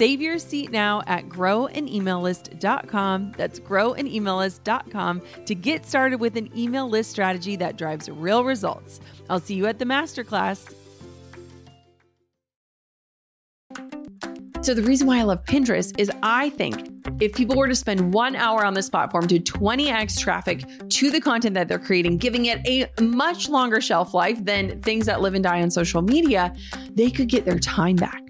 Save your seat now at growanemaillist.com. That's growanemaillist.com to get started with an email list strategy that drives real results. I'll see you at the masterclass. So, the reason why I love Pinterest is I think if people were to spend one hour on this platform to 20x traffic to the content that they're creating, giving it a much longer shelf life than things that live and die on social media, they could get their time back.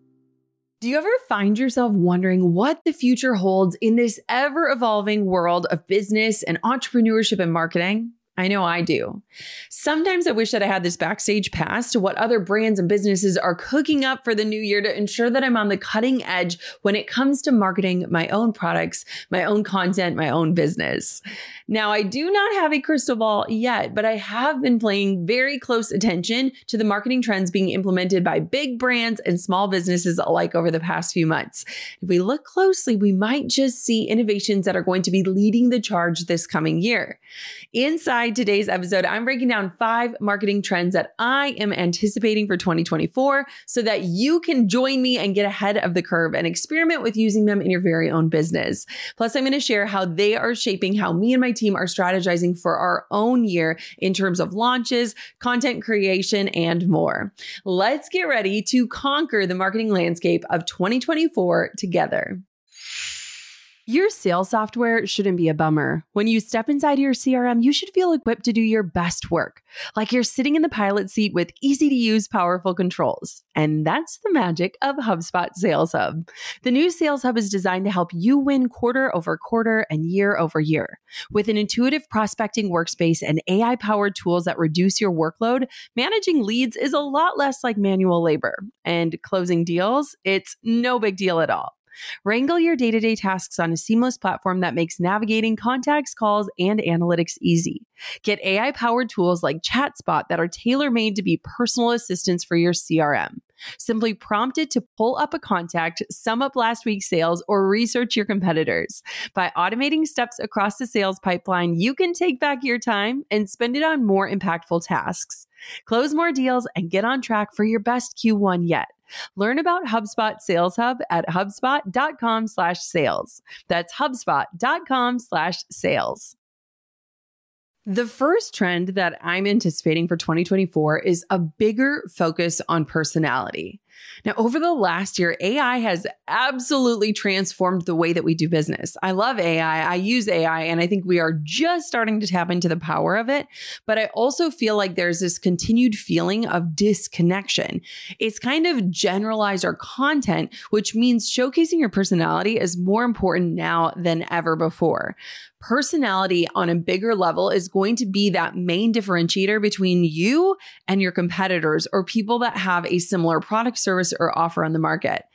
Do you ever find yourself wondering what the future holds in this ever evolving world of business and entrepreneurship and marketing? I know I do. Sometimes I wish that I had this backstage pass to what other brands and businesses are cooking up for the new year to ensure that I'm on the cutting edge when it comes to marketing my own products, my own content, my own business. Now, I do not have a crystal ball yet, but I have been paying very close attention to the marketing trends being implemented by big brands and small businesses alike over the past few months. If we look closely, we might just see innovations that are going to be leading the charge this coming year. Inside today's episode, I'm breaking down five marketing trends that I am anticipating for 2024 so that you can join me and get ahead of the curve and experiment with using them in your very own business. Plus, I'm going to share how they are shaping how me and my team are strategizing for our own year in terms of launches, content creation, and more. Let's get ready to conquer the marketing landscape of 2024 together. Your sales software shouldn't be a bummer. When you step inside your CRM, you should feel equipped to do your best work, like you're sitting in the pilot seat with easy to use, powerful controls. And that's the magic of HubSpot Sales Hub. The new Sales Hub is designed to help you win quarter over quarter and year over year. With an intuitive prospecting workspace and AI powered tools that reduce your workload, managing leads is a lot less like manual labor. And closing deals, it's no big deal at all. Wrangle your day to day tasks on a seamless platform that makes navigating contacts, calls, and analytics easy. Get AI powered tools like ChatSpot that are tailor made to be personal assistants for your CRM. Simply prompt it to pull up a contact, sum up last week's sales, or research your competitors. By automating steps across the sales pipeline, you can take back your time and spend it on more impactful tasks. Close more deals and get on track for your best Q1 yet. Learn about HubSpot Sales Hub at hubspot.com slash sales. That's hubspot.com slash sales. The first trend that I'm anticipating for 2024 is a bigger focus on personality. Now, over the last year, AI has absolutely transformed the way that we do business. I love AI. I use AI, and I think we are just starting to tap into the power of it. But I also feel like there's this continued feeling of disconnection. It's kind of generalized our content, which means showcasing your personality is more important now than ever before personality on a bigger level is going to be that main differentiator between you and your competitors or people that have a similar product service, or offer on the market.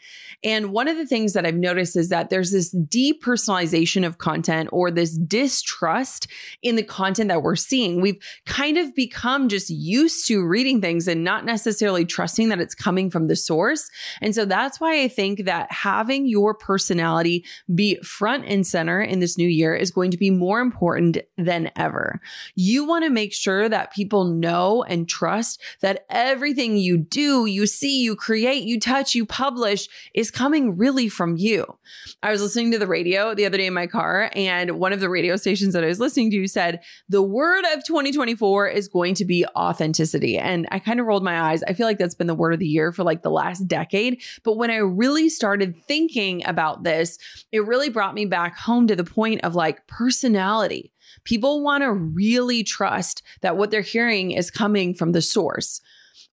And one of the things that I've noticed is that there's this depersonalization of content or this distrust in the content that we're seeing. We've kind of become just used to reading things and not necessarily trusting that it's coming from the source. And so that's why I think that having your personality be front and center in this new year is going to be more important than ever. You want to make sure that people know and trust that everything you do, you see, you create, you touch, you publish is coming really from you. I was listening to the radio the other day in my car, and one of the radio stations that I was listening to said, The word of 2024 is going to be authenticity. And I kind of rolled my eyes. I feel like that's been the word of the year for like the last decade. But when I really started thinking about this, it really brought me back home to the point of like personality. People want to really trust that what they're hearing is coming from the source.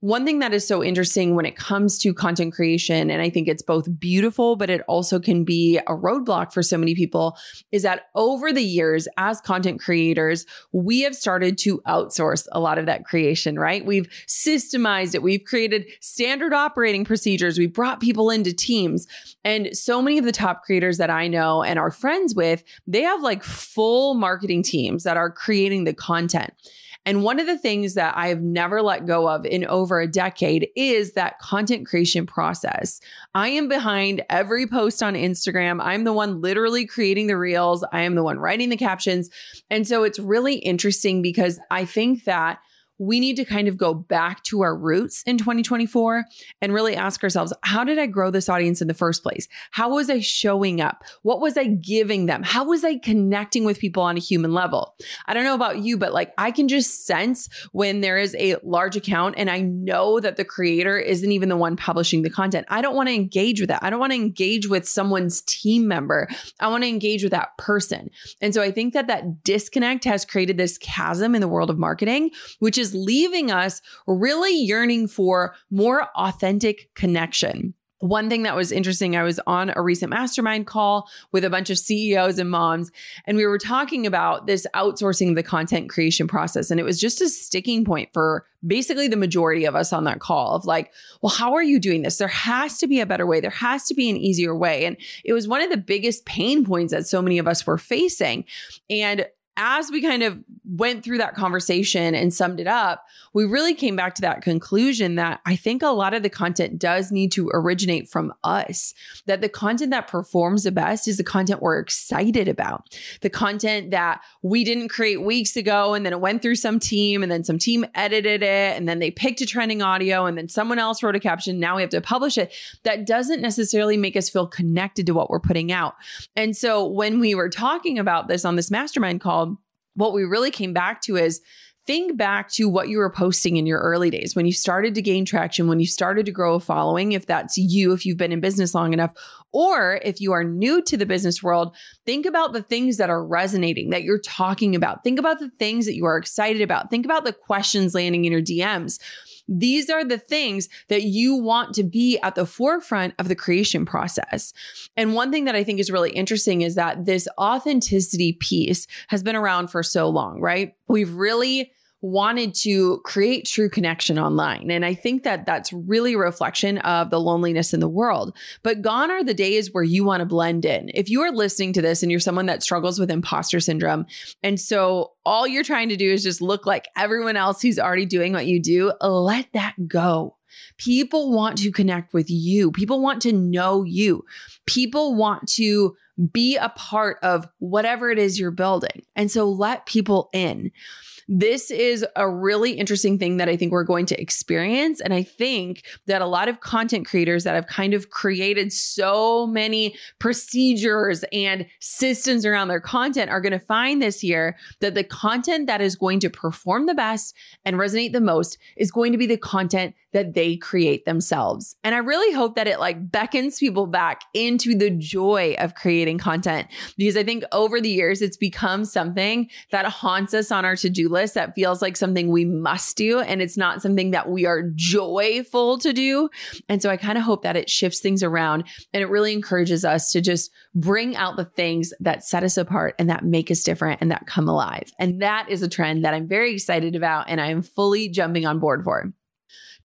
One thing that is so interesting when it comes to content creation, and I think it's both beautiful, but it also can be a roadblock for so many people, is that over the years, as content creators, we have started to outsource a lot of that creation, right? We've systemized it, we've created standard operating procedures, we brought people into teams. And so many of the top creators that I know and are friends with, they have like full marketing teams that are creating the content. And one of the things that I have never let go of in over a decade is that content creation process. I am behind every post on Instagram. I'm the one literally creating the reels, I am the one writing the captions. And so it's really interesting because I think that we need to kind of go back to our roots in 2024 and really ask ourselves how did I grow this audience in the first place? How was I showing up? What was I giving them? How was I connecting with people on a human level? I don't know about you, but like I can just sense when there is a large account and I know that the creator isn't even the one publishing the content. I don't want to engage with that. I don't want to engage with someone's team member. I want to engage with that person. And so I think that that disconnect has created this chasm in the world of marketing, which is is leaving us really yearning for more authentic connection. One thing that was interesting, I was on a recent mastermind call with a bunch of CEOs and moms, and we were talking about this outsourcing the content creation process. And it was just a sticking point for basically the majority of us on that call of like, well, how are you doing this? There has to be a better way. There has to be an easier way. And it was one of the biggest pain points that so many of us were facing. And as we kind of went through that conversation and summed it up, we really came back to that conclusion that I think a lot of the content does need to originate from us. That the content that performs the best is the content we're excited about. The content that we didn't create weeks ago and then it went through some team and then some team edited it and then they picked a trending audio and then someone else wrote a caption. Now we have to publish it. That doesn't necessarily make us feel connected to what we're putting out. And so when we were talking about this on this mastermind call, what we really came back to is think back to what you were posting in your early days when you started to gain traction, when you started to grow a following, if that's you, if you've been in business long enough, or if you are new to the business world, think about the things that are resonating, that you're talking about. Think about the things that you are excited about. Think about the questions landing in your DMs. These are the things that you want to be at the forefront of the creation process. And one thing that I think is really interesting is that this authenticity piece has been around for so long, right? We've really wanted to create true connection online. And I think that that's really a reflection of the loneliness in the world. But gone are the days where you want to blend in. If you are listening to this and you're someone that struggles with imposter syndrome, and so all you're trying to do is just look like everyone else who's already doing what you do, let that go. People want to connect with you. People want to know you. People want to be a part of whatever it is you're building. And so let people in. This is a really interesting thing that I think we're going to experience. And I think that a lot of content creators that have kind of created so many procedures and systems around their content are going to find this year that the content that is going to perform the best and resonate the most is going to be the content that they create themselves. And I really hope that it like beckons people back into the joy of creating content because I think over the years it's become something that haunts us on our to-do list that feels like something we must do and it's not something that we are joyful to do. And so I kind of hope that it shifts things around and it really encourages us to just bring out the things that set us apart and that make us different and that come alive. And that is a trend that I'm very excited about and I am fully jumping on board for.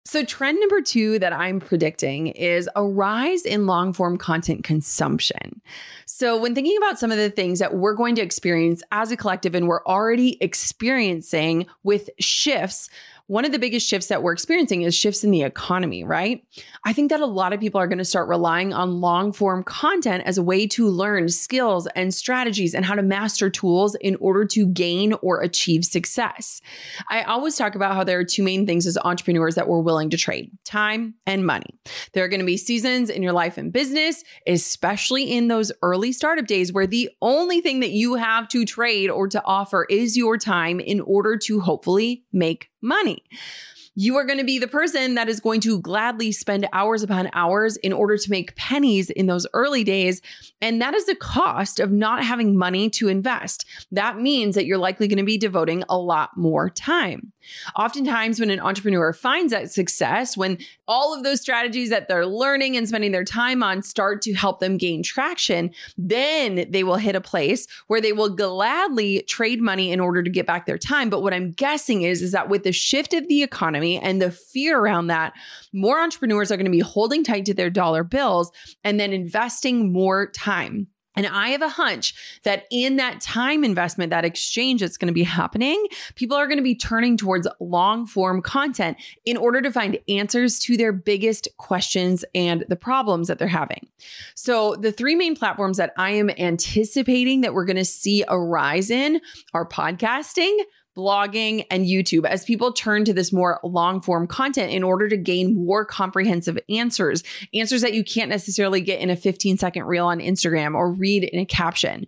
So, trend number two that I'm predicting is a rise in long form content consumption. So, when thinking about some of the things that we're going to experience as a collective and we're already experiencing with shifts one of the biggest shifts that we're experiencing is shifts in the economy, right? I think that a lot of people are going to start relying on long form content as a way to learn skills and strategies and how to master tools in order to gain or achieve success. I always talk about how there are two main things as entrepreneurs that we're willing to trade time and money. There are going to be seasons in your life and business, especially in those early startup days where the only thing that you have to trade or to offer is your time in order to hopefully make money. You are going to be the person that is going to gladly spend hours upon hours in order to make pennies in those early days. And that is the cost of not having money to invest. That means that you're likely going to be devoting a lot more time. Oftentimes, when an entrepreneur finds that success, when all of those strategies that they're learning and spending their time on start to help them gain traction, then they will hit a place where they will gladly trade money in order to get back their time. But what I'm guessing is, is that with the shift of the economy and the fear around that, more entrepreneurs are going to be holding tight to their dollar bills and then investing more time. And I have a hunch that in that time investment, that exchange that's going to be happening, people are going to be turning towards long form content in order to find answers to their biggest questions and the problems that they're having. So, the three main platforms that I am anticipating that we're going to see a rise in are podcasting, blogging, and YouTube as people turn to this more long form content in order to gain more comprehensive answers, answers that you can't necessarily get in a 15 second reel on Instagram or read in a caption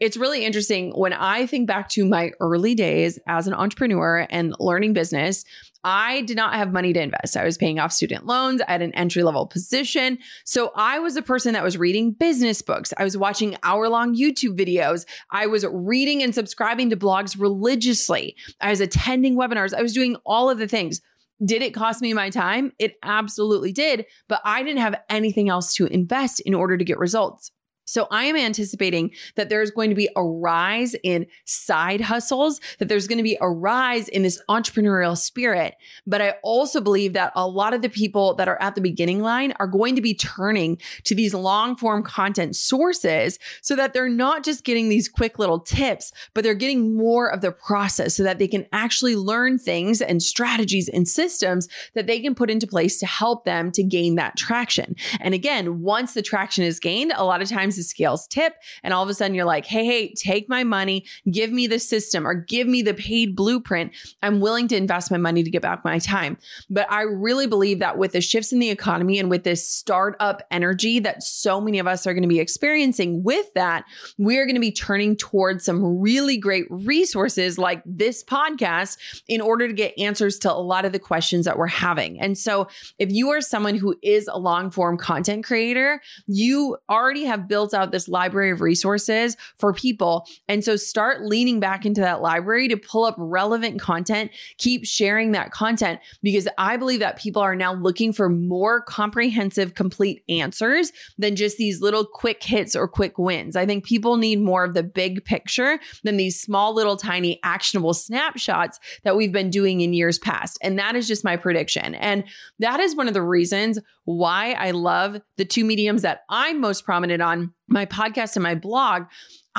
it's really interesting when I think back to my early days as an entrepreneur and learning business. I did not have money to invest. I was paying off student loans. I had an entry level position. So I was a person that was reading business books. I was watching hour long YouTube videos. I was reading and subscribing to blogs religiously. I was attending webinars. I was doing all of the things. Did it cost me my time? It absolutely did. But I didn't have anything else to invest in order to get results. So I am anticipating that there's going to be a rise in side hustles, that there's going to be a rise in this entrepreneurial spirit. But I also believe that a lot of the people that are at the beginning line are going to be turning to these long form content sources so that they're not just getting these quick little tips, but they're getting more of the process so that they can actually learn things and strategies and systems that they can put into place to help them to gain that traction. And again, once the traction is gained, a lot of times the scales tip. And all of a sudden you're like, hey, hey, take my money, give me the system or give me the paid blueprint. I'm willing to invest my money to get back my time. But I really believe that with the shifts in the economy and with this startup energy that so many of us are going to be experiencing with that, we're going to be turning towards some really great resources like this podcast in order to get answers to a lot of the questions that we're having. And so if you are someone who is a long form content creator, you already have built built out this library of resources for people. And so start leaning back into that library to pull up relevant content, keep sharing that content because I believe that people are now looking for more comprehensive, complete answers than just these little quick hits or quick wins. I think people need more of the big picture than these small, little, tiny, actionable snapshots that we've been doing in years past. And that is just my prediction. And that is one of the reasons why I love the two mediums that I'm most prominent on my podcast and my blog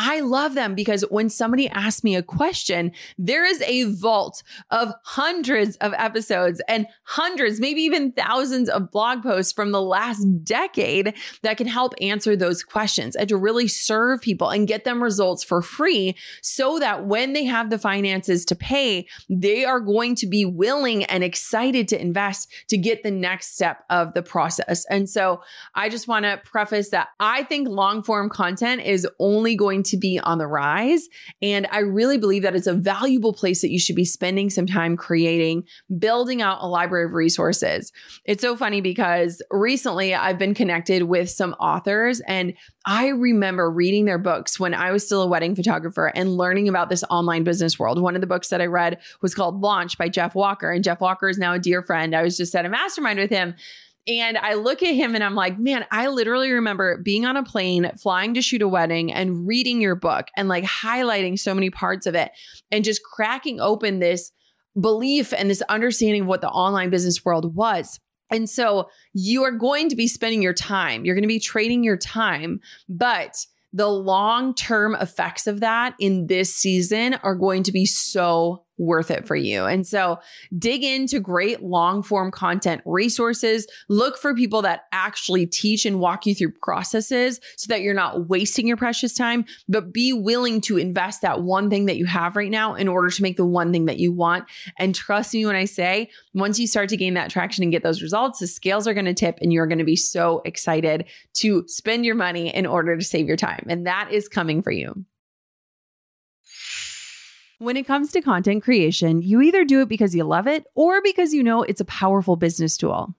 I love them because when somebody asks me a question, there is a vault of hundreds of episodes and hundreds, maybe even thousands of blog posts from the last decade that can help answer those questions and to really serve people and get them results for free so that when they have the finances to pay, they are going to be willing and excited to invest to get the next step of the process. And so I just want to preface that I think long form content is only going to to be on the rise. And I really believe that it's a valuable place that you should be spending some time creating, building out a library of resources. It's so funny because recently I've been connected with some authors and I remember reading their books when I was still a wedding photographer and learning about this online business world. One of the books that I read was called Launch by Jeff Walker. And Jeff Walker is now a dear friend. I was just at a mastermind with him. And I look at him and I'm like, man, I literally remember being on a plane, flying to shoot a wedding and reading your book and like highlighting so many parts of it and just cracking open this belief and this understanding of what the online business world was. And so you are going to be spending your time, you're going to be trading your time, but the long term effects of that in this season are going to be so worth it for you. And so dig into great long form content resources. Look for people that actually teach and walk you through processes so that you're not wasting your precious time, but be willing to invest that one thing that you have right now in order to make the one thing that you want. And trust me when I say, once you start to gain that traction and get those results, the scales are going to tip and you're going to be so excited to spend your money in order to save your time. And that is coming for you. When it comes to content creation, you either do it because you love it or because you know it's a powerful business tool.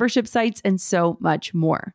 membership sites, and so much more.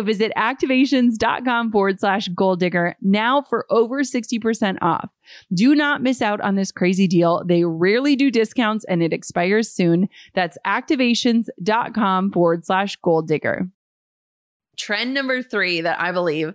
Visit activations.com forward slash goal digger now for over 60% off. Do not miss out on this crazy deal. They rarely do discounts and it expires soon. That's activations.com forward slash goal digger. Trend number three that I believe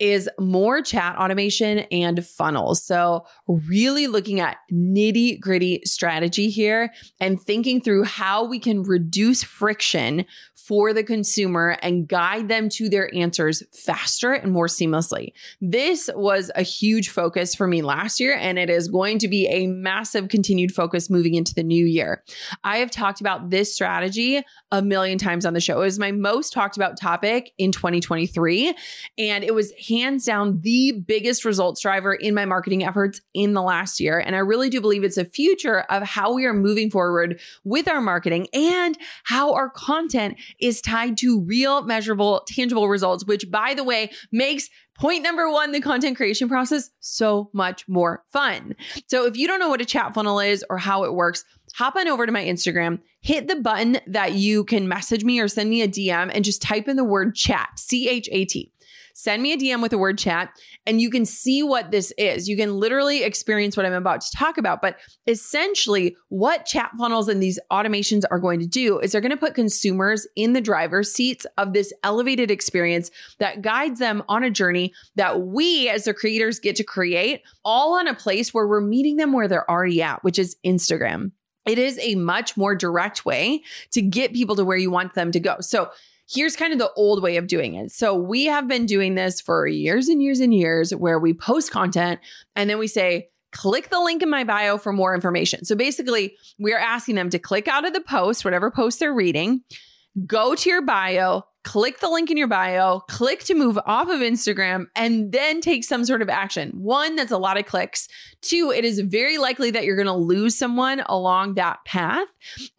is more chat automation and funnels. So, really looking at nitty gritty strategy here and thinking through how we can reduce friction for the consumer and guide them to their answers faster and more seamlessly. This was a huge focus for me last year, and it is going to be a massive continued focus moving into the new year. I have talked about this strategy a million times on the show. It was my most talked about topic in 2023, and it was hands down the biggest results driver in my marketing efforts in the last year. And I really do believe it's a future of how we are moving forward with our marketing and how our content is tied to real, measurable, tangible results, which, by the way, makes Point number one, the content creation process, so much more fun. So if you don't know what a chat funnel is or how it works, hop on over to my Instagram, hit the button that you can message me or send me a DM and just type in the word chat, C H A T. send me a DM with the word chat and you can see what this is. You can literally experience what I'm about to talk about. But essentially, what chat funnels and these automations are going to do is they're going to put consumers in the driver's seats of this elevated experience that guides them on a journey that we as the creators get to create, all on a place where we're meeting them where they're already at, which is Instagram. It is a much more direct way to get people to where you want them to go. So, here's kind of the old way of doing it. So we have been doing this for years and years and years where we post content and then we say, click the link in my bio for more information. So basically, we're asking them to click out of the post, whatever post they're reading, go to your bio, click the link in your bio, click to move off of Instagram, and then take some sort of action. One, that's a lot of clicks. Two, it is very likely that you're going to lose someone along that path.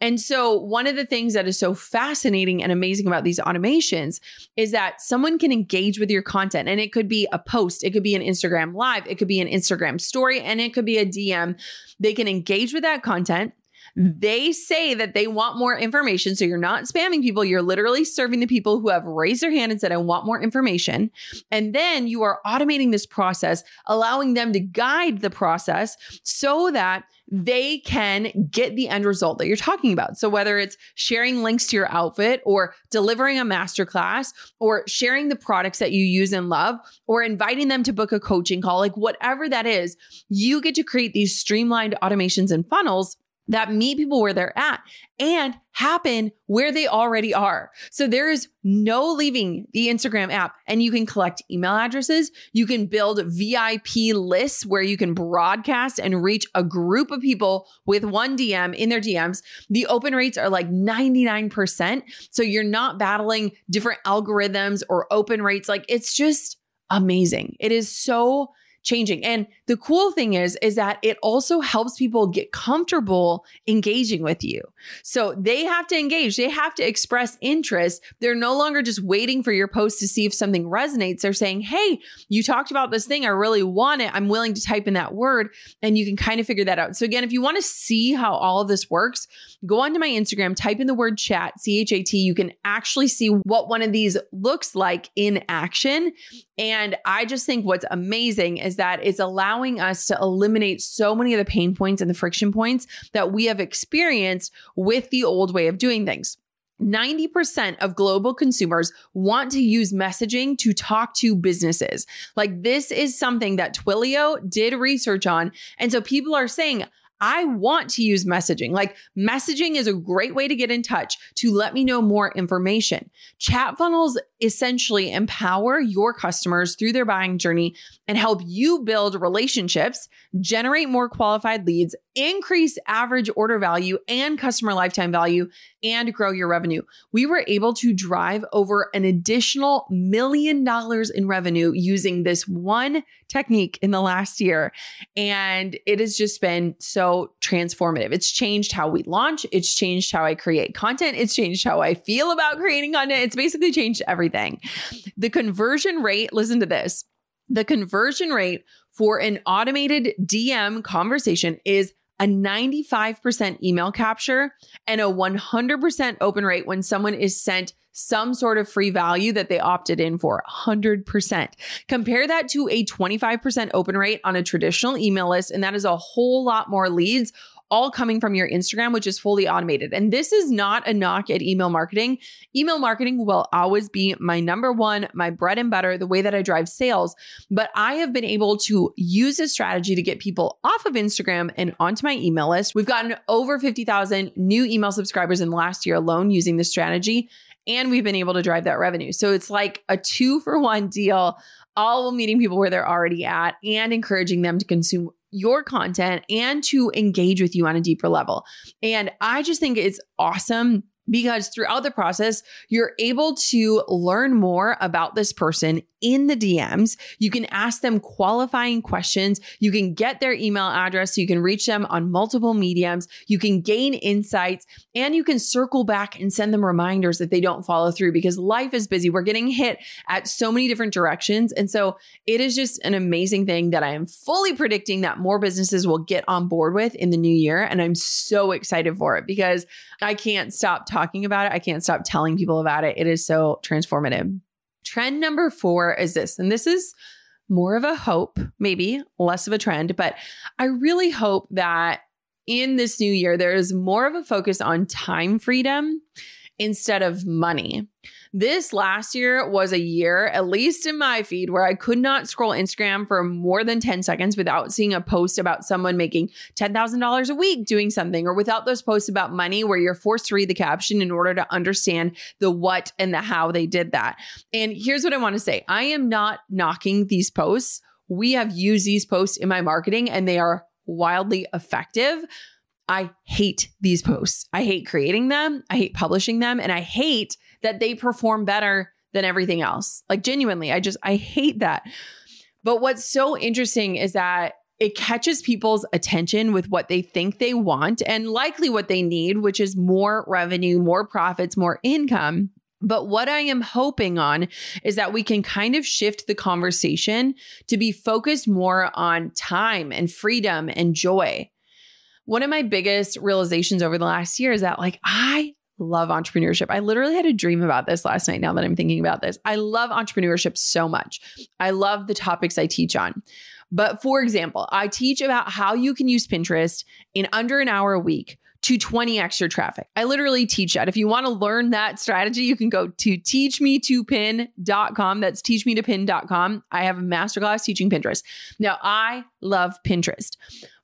And so, one of the things that is so fascinating and amazing about these automations is that someone can engage with your content, and it could be a post, it could be an Instagram live, it could be an Instagram story, and it could be a DM. They can engage with that content they say that they want more information. So you're not spamming people. You're literally serving the people who have raised their hand and said, I want more information. And then you are automating this process, allowing them to guide the process so that they can get the end result that you're talking about. So whether it's sharing links to your outfit or delivering a masterclass or sharing the products that you use and love or inviting them to book a coaching call, like whatever that is, you get to create these streamlined automations and funnels that meet people where they're at and happen where they already are. So there is no leaving the Instagram app and you can collect email addresses. You can build VIP lists where you can broadcast and reach a group of people with one DM in their DMs. The open rates are like 99%. So you're not battling different algorithms or open rates. Like it's just amazing. It is so changing. And the cool thing is, is that it also helps people get comfortable engaging with you. So they have to engage, they have to express interest. They're no longer just waiting for your post to see if something resonates. They're saying, Hey, you talked about this thing. I really want it. I'm willing to type in that word. And you can kind of figure that out. So again, if you want to see how all of this works, go onto my Instagram, type in the word chat, C H A T. You can actually see what one of these looks like in action. And I just think what's amazing is that it's allowing us to eliminate so many of the pain points and the friction points that we have experienced with the old way of doing things. 90% of global consumers want to use messaging to talk to businesses. Like this is something that Twilio did research on. And so people are saying, I want to use messaging. Like messaging is a great way to get in touch to let me know more information. Chat funnels essentially empower your customers through their buying journey and help you build relationships, generate more qualified leads, increase average order value and customer lifetime value, and grow your revenue. We were able to drive over an additional million dollars in revenue using this one technique in the last year. And it has just been so transformative. It's changed how we launch, it's changed how I create content, it's changed how I feel about creating content. It's basically changed everything. The conversion rate, listen to this. The conversion rate for an automated DM conversation is a 95% email capture and a 100% open rate when someone is sent some sort of free value that they opted in for 100%. Compare that to a 25% open rate on a traditional email list, and that is a whole lot more leads all coming from your Instagram, which is fully automated. And this is not a knock at email marketing. Email marketing will always be my number one, my bread and butter, the way that I drive sales. But I have been able to use this strategy to get people off of Instagram and onto my email list. We've gotten over 50,000 new email subscribers in the last year alone using this strategy. And we've been able to drive that revenue. So it's like a two for one deal all meeting people where they're already at and encouraging them to consume your content and to engage with you on a deeper level. And I just think it's awesome because throughout the process, you're able to learn more about this person in the DMs. You can ask them qualifying questions. You can get their email address so you can reach them on multiple mediums. You can gain insights and you can circle back and send them reminders that they don't follow through because life is busy. We're getting hit at so many different directions. And so it is just an amazing thing that I am fully predicting that more businesses will get on board with in the new year. And I'm so excited for it because I can't stop talking about it. I can't stop telling people about it. It is so transformative. Trend number four is this, and this is more of a hope, maybe less of a trend, but I really hope that in this new year, there is more of a focus on time freedom instead of money. This last year was a year, at least in my feed, where I could not scroll Instagram for more than 10 seconds without seeing a post about someone making $10,000 a week doing something, or without those posts about money where you're forced to read the caption in order to understand the what and the how they did that. And here's what I want to say I am not knocking these posts. We have used these posts in my marketing and they are wildly effective. I hate these posts. I hate creating them. I hate publishing them. And I hate that they perform better than everything else. Like genuinely, I just I hate that. But what's so interesting is that it catches people's attention with what they think they want and likely what they need, which is more revenue, more profits, more income. But what I am hoping on is that we can kind of shift the conversation to be focused more on time and freedom and joy. One of my biggest realizations over the last year is that, like, I love entrepreneurship. I literally had a dream about this last night now that I'm thinking about this. I love entrepreneurship so much. I love the topics I teach on. But for example, I teach about how you can use Pinterest in under an hour a week to 20 extra traffic. I literally teach that. If you want to learn that strategy, you can go to teachme2pin.com. That's teachme2pin.com. I have a masterclass teaching Pinterest. Now, I love Pinterest.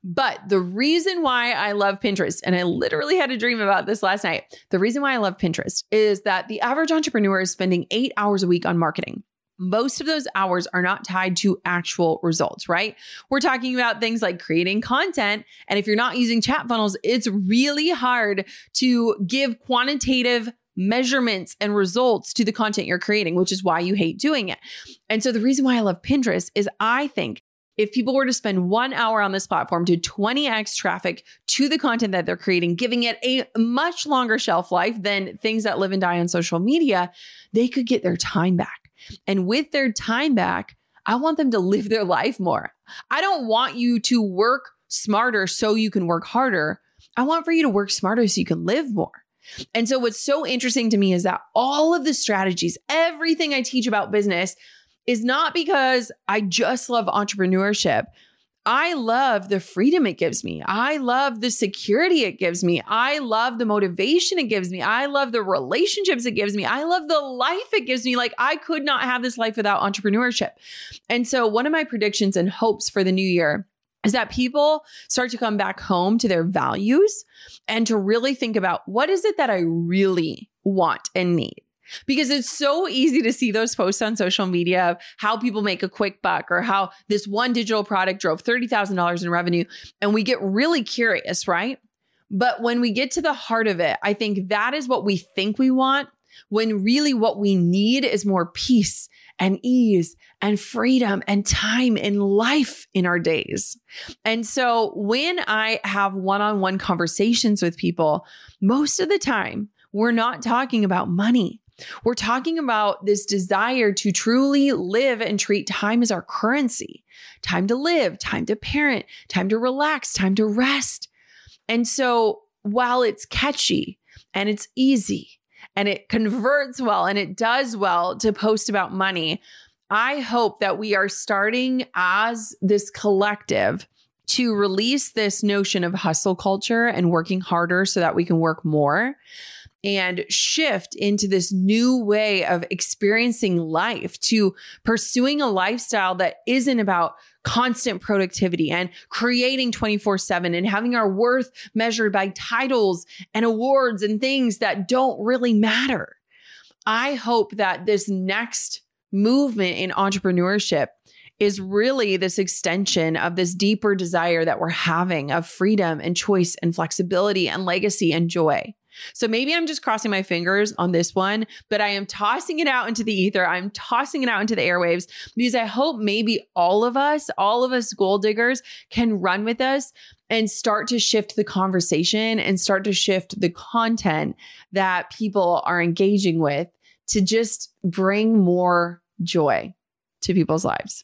But the reason why I love Pinterest, and I literally had a dream about this last night, the reason why I love Pinterest is that the average entrepreneur is spending eight hours a week on marketing most of those hours are not tied to actual results, right? We're talking about things like creating content. And if you're not using chat funnels, it's really hard to give quantitative measurements and results to the content you're creating, which is why you hate doing it. And so the reason why I love Pinterest is I think if people were to spend one hour on this platform to 20x traffic to the content that they're creating, giving it a much longer shelf life than things that live and die on social media, they could get their time back. And with their time back, I want them to live their life more. I don't want you to work smarter so you can work harder. I want for you to work smarter so you can live more. And so, what's so interesting to me is that all of the strategies, everything I teach about business, is not because I just love entrepreneurship. I love the freedom it gives me. I love the security it gives me. I love the motivation it gives me. I love the relationships it gives me. I love the life it gives me. Like, I could not have this life without entrepreneurship. And so, one of my predictions and hopes for the new year is that people start to come back home to their values and to really think about what is it that I really want and need because it's so easy to see those posts on social media of how people make a quick buck or how this one digital product drove $30,000 in revenue. And we get really curious, right? But when we get to the heart of it, I think that is what we think we want when really what we need is more peace and ease and freedom and time and life in our days. And so when I have one on one conversations with people, most of the time, we're not talking about money. We're talking about this desire to truly live and treat time as our currency time to live, time to parent, time to relax, time to rest. And so while it's catchy and it's easy and it converts well and it does well to post about money, I hope that we are starting as this collective to release this notion of hustle culture and working harder so that we can work more and shift into this new way of experiencing life to pursuing a lifestyle that isn't about constant productivity and creating 24 7 and having our worth measured by titles and awards and things that don't really matter. I hope that this next movement in entrepreneurship is really this extension of this deeper desire that we're having of freedom and choice and flexibility and legacy and joy. So maybe I'm just crossing my fingers on this one, but I am tossing it out into the ether. I'm tossing it out into the airwaves because I hope maybe all of us, all of us goal diggers can run with us and start to shift the conversation and start to shift the content that people are engaging with to just bring more joy to people's lives.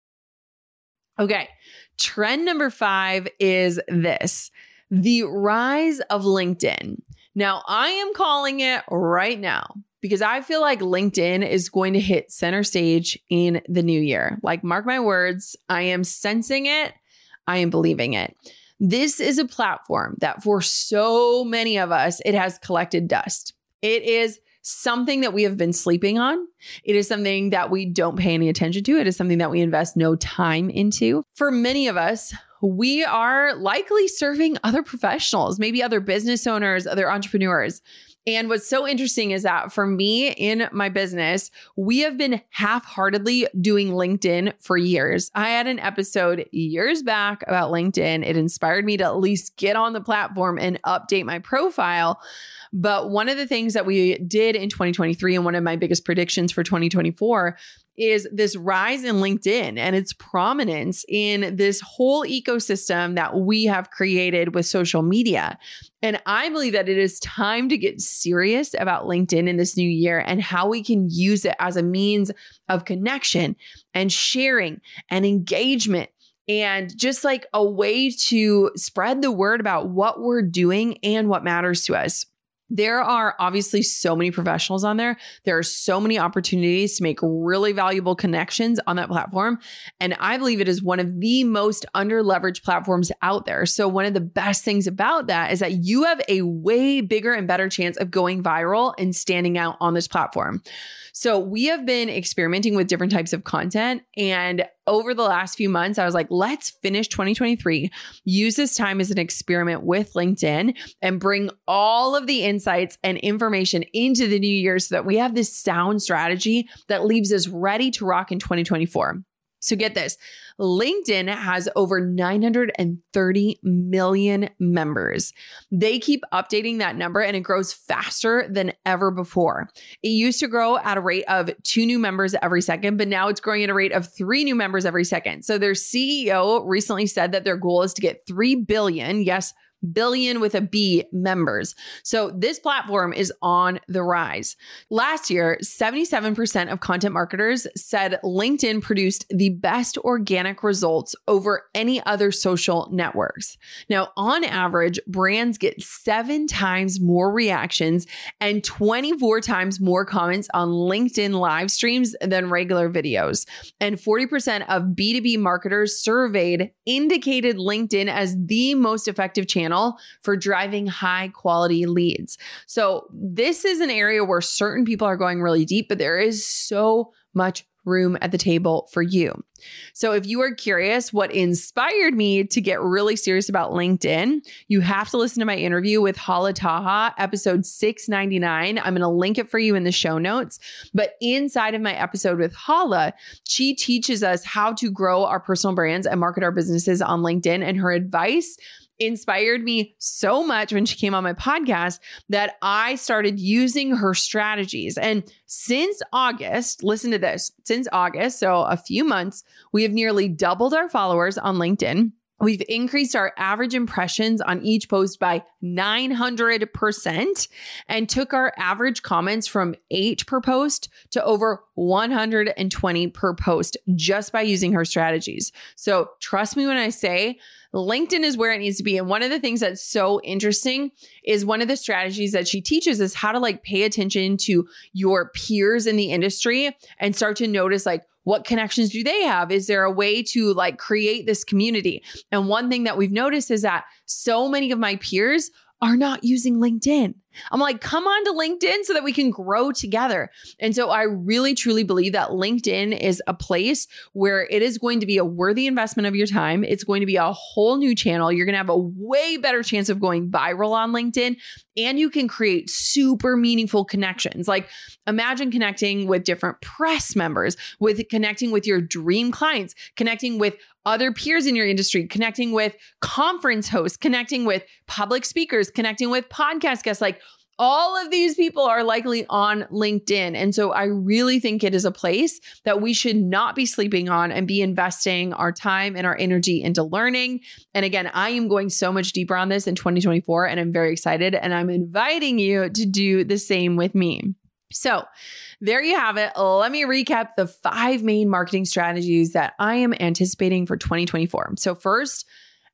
Okay. Trend number five is this the rise of LinkedIn. Now, I am calling it right now because I feel like LinkedIn is going to hit center stage in the new year. Like, mark my words, I am sensing it, I am believing it. This is a platform that for so many of us, it has collected dust. It is something that we have been sleeping on. It is something that we don't pay any attention to. It is something that we invest no time into. For many of us, we are likely serving other professionals, maybe other business owners, other entrepreneurs. And what's so interesting is that for me in my business, we have been half heartedly doing LinkedIn for years. I had an episode years back about LinkedIn. It inspired me to at least get on the platform and update my profile. But one of the things that we did in 2023 and one of my biggest predictions for 2024 is this rise in LinkedIn and its prominence in this whole ecosystem that we have created with social media. And I believe that it is time to get serious about LinkedIn in this new year and how we can use it as a means of connection and sharing and engagement and just like a way to spread the word about what we're doing and what matters to us. There are obviously so many professionals on there. There are so many opportunities to make really valuable connections on that platform. And I believe it is one of the most under leveraged platforms out there. So, one of the best things about that is that you have a way bigger and better chance of going viral and standing out on this platform. So we have been experimenting with different types of content. And over the last few months, I was like, let's finish 2023, use this time as an experiment with LinkedIn and bring all of the insights and information into the new year so that we have this sound strategy that leaves us ready to rock in 2024. So get this LinkedIn has over 930 million members. They keep updating that number and it grows faster than ever before. It used to grow at a rate of two new members every second, but now it's growing at a rate of three new members every second. So their CEO recently said that their goal is to get 3 billion, yes, billion with a B members. So this platform is on the rise. Last year, 77% of content marketers said LinkedIn produced the best organic results over any other social networks. Now, on average, brands get seven times more reactions and 24 times more comments on LinkedIn live streams than regular videos. And 40% of B2B marketers surveyed indicated LinkedIn as the most effective channel channel for driving high quality leads. So, this is an area where certain people are going really deep, but there is so much room at the table for you. So, if you are curious what inspired me to get really serious about LinkedIn, you have to listen to my interview with Hala Taha, episode 699. I'm going to link it for you in the show notes. But inside of my episode with Hala, she teaches us how to grow our personal brands and market our businesses on LinkedIn. And her advice inspired me so much when she came on my podcast that I started using her strategies. And since August, listen to this since August, so a few months, we have nearly doubled our followers on LinkedIn. We've increased our average impressions on each post by 900% and took our average comments from eight per post to over 120 per post just by using her strategies. So trust me when I say LinkedIn is where it needs to be. And one of the things that's so interesting is one of the strategies that she teaches is how to like pay attention to your peers in the industry and start to notice like, what connections do they have? Is there a way to like create this community? And one thing that we've noticed is that so many of my peers are not using LinkedIn. I'm like, come on to LinkedIn so that we can grow together. And so I really truly believe that LinkedIn is a place where it is going to be a worthy investment of your time. It's going to be a whole new channel. You're going to have a way better chance of going viral on LinkedIn and you can create super meaningful connections. Like imagine connecting with different press members, with connecting with your dream clients, connecting with other peers in your industry, connecting with conference hosts, connecting with public speakers, connecting with podcast guests. Like all of these people are likely on LinkedIn. And so I really think it is a place that we should not be sleeping on and be investing our time and our energy into learning. And again, I am going so much deeper on this in 2024 and I'm very excited. And I'm inviting you to do the same with me. So, there you have it. Let me recap the five main marketing strategies that I am anticipating for 2024. So, first,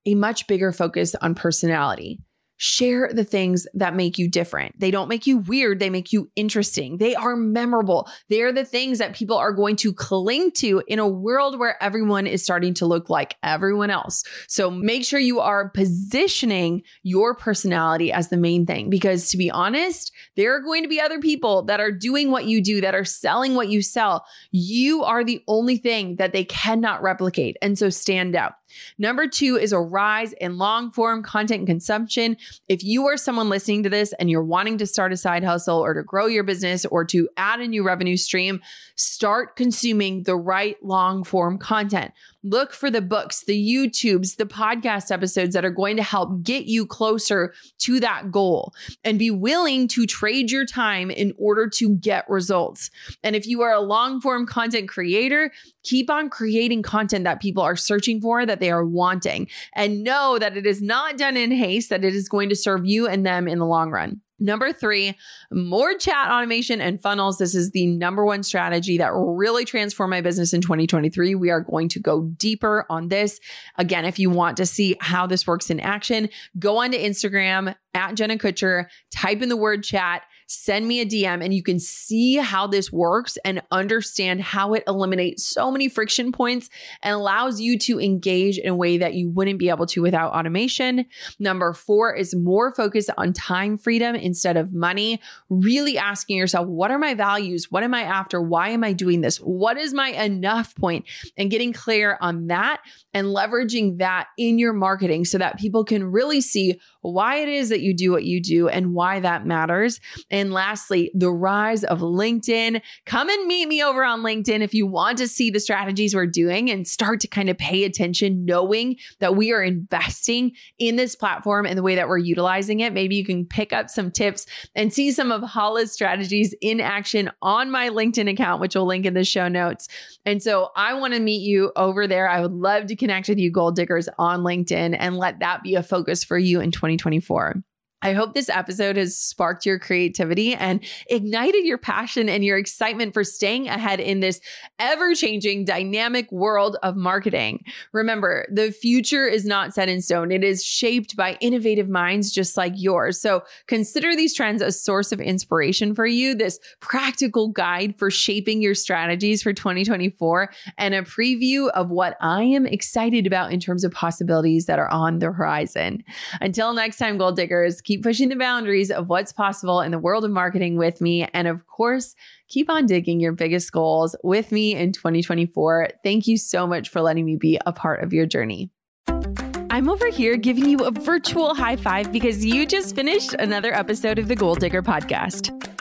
a much bigger focus on personality. Share the things that make you different. They don't make you weird, they make you interesting. They are memorable. They are the things that people are going to cling to in a world where everyone is starting to look like everyone else. So make sure you are positioning your personality as the main thing because to be honest, there are going to be other people that are doing what you do, that are selling what you sell. You are the only thing that they cannot replicate. And so stand out. Number two is a rise in long form content consumption. If you are someone listening to this and you're wanting to start a side hustle or to grow your business or to add a new revenue stream, start consuming the right long form content. Look for the books, the YouTubes, the podcast episodes that are going to help get you closer to that goal and be willing to trade your time in order to get results. And if you are a long form content creator, keep on creating content that people are searching for, that they are wanting, and know that it is not done in haste, that it is going to serve you and them in the long run. Number three, more chat automation and funnels. This is the number one strategy that really transformed my business in 2023. We are going to go deeper on this. Again, if you want to see how this works in action, go onto Instagram at Jenna Kutcher, type in the word chat send me a DM and you can see how this works and understand how it eliminates so many friction points and allows you to engage in a way that you wouldn't be able to without automation. Number four is more focused on time freedom instead of money. Really asking yourself, what are my values? What am I after? Why am I doing this? What is my enough point? And getting clear on that and leveraging that in your marketing so that people can really see why it is that you do what you do and why that matters And lastly, the rise of LinkedIn. Come and meet me over on LinkedIn if you want to see the strategies we're doing and start to kind of pay attention, knowing that we are investing in this platform and the way that we're utilizing it. Maybe you can pick up some tips and see some of Hala's strategies in action on my LinkedIn account, which we'll link in the show notes. And so I want to meet you over there. I would love to connect with you, goal diggers, on LinkedIn and let that be a focus for you in 2024. I hope this episode has sparked your creativity and ignited your passion and your excitement for staying ahead in this ever changing, dynamic world of marketing. Remember, the future is not set in stone, it is shaped by innovative minds just like yours. So consider these trends a source of inspiration for you, this practical guide for shaping your strategies for 2024, and a preview of what I am excited about in terms of possibilities that are on the horizon. Until next time, Goal Diggers keep pushing the boundaries of what's possible in the world of marketing with me. And of course, keep on digging your biggest goals with me in 2024. Thank you so much for letting me be a part of your journey. I'm over here giving you a virtual high five because you just finished another episode of the Goal Digger podcast.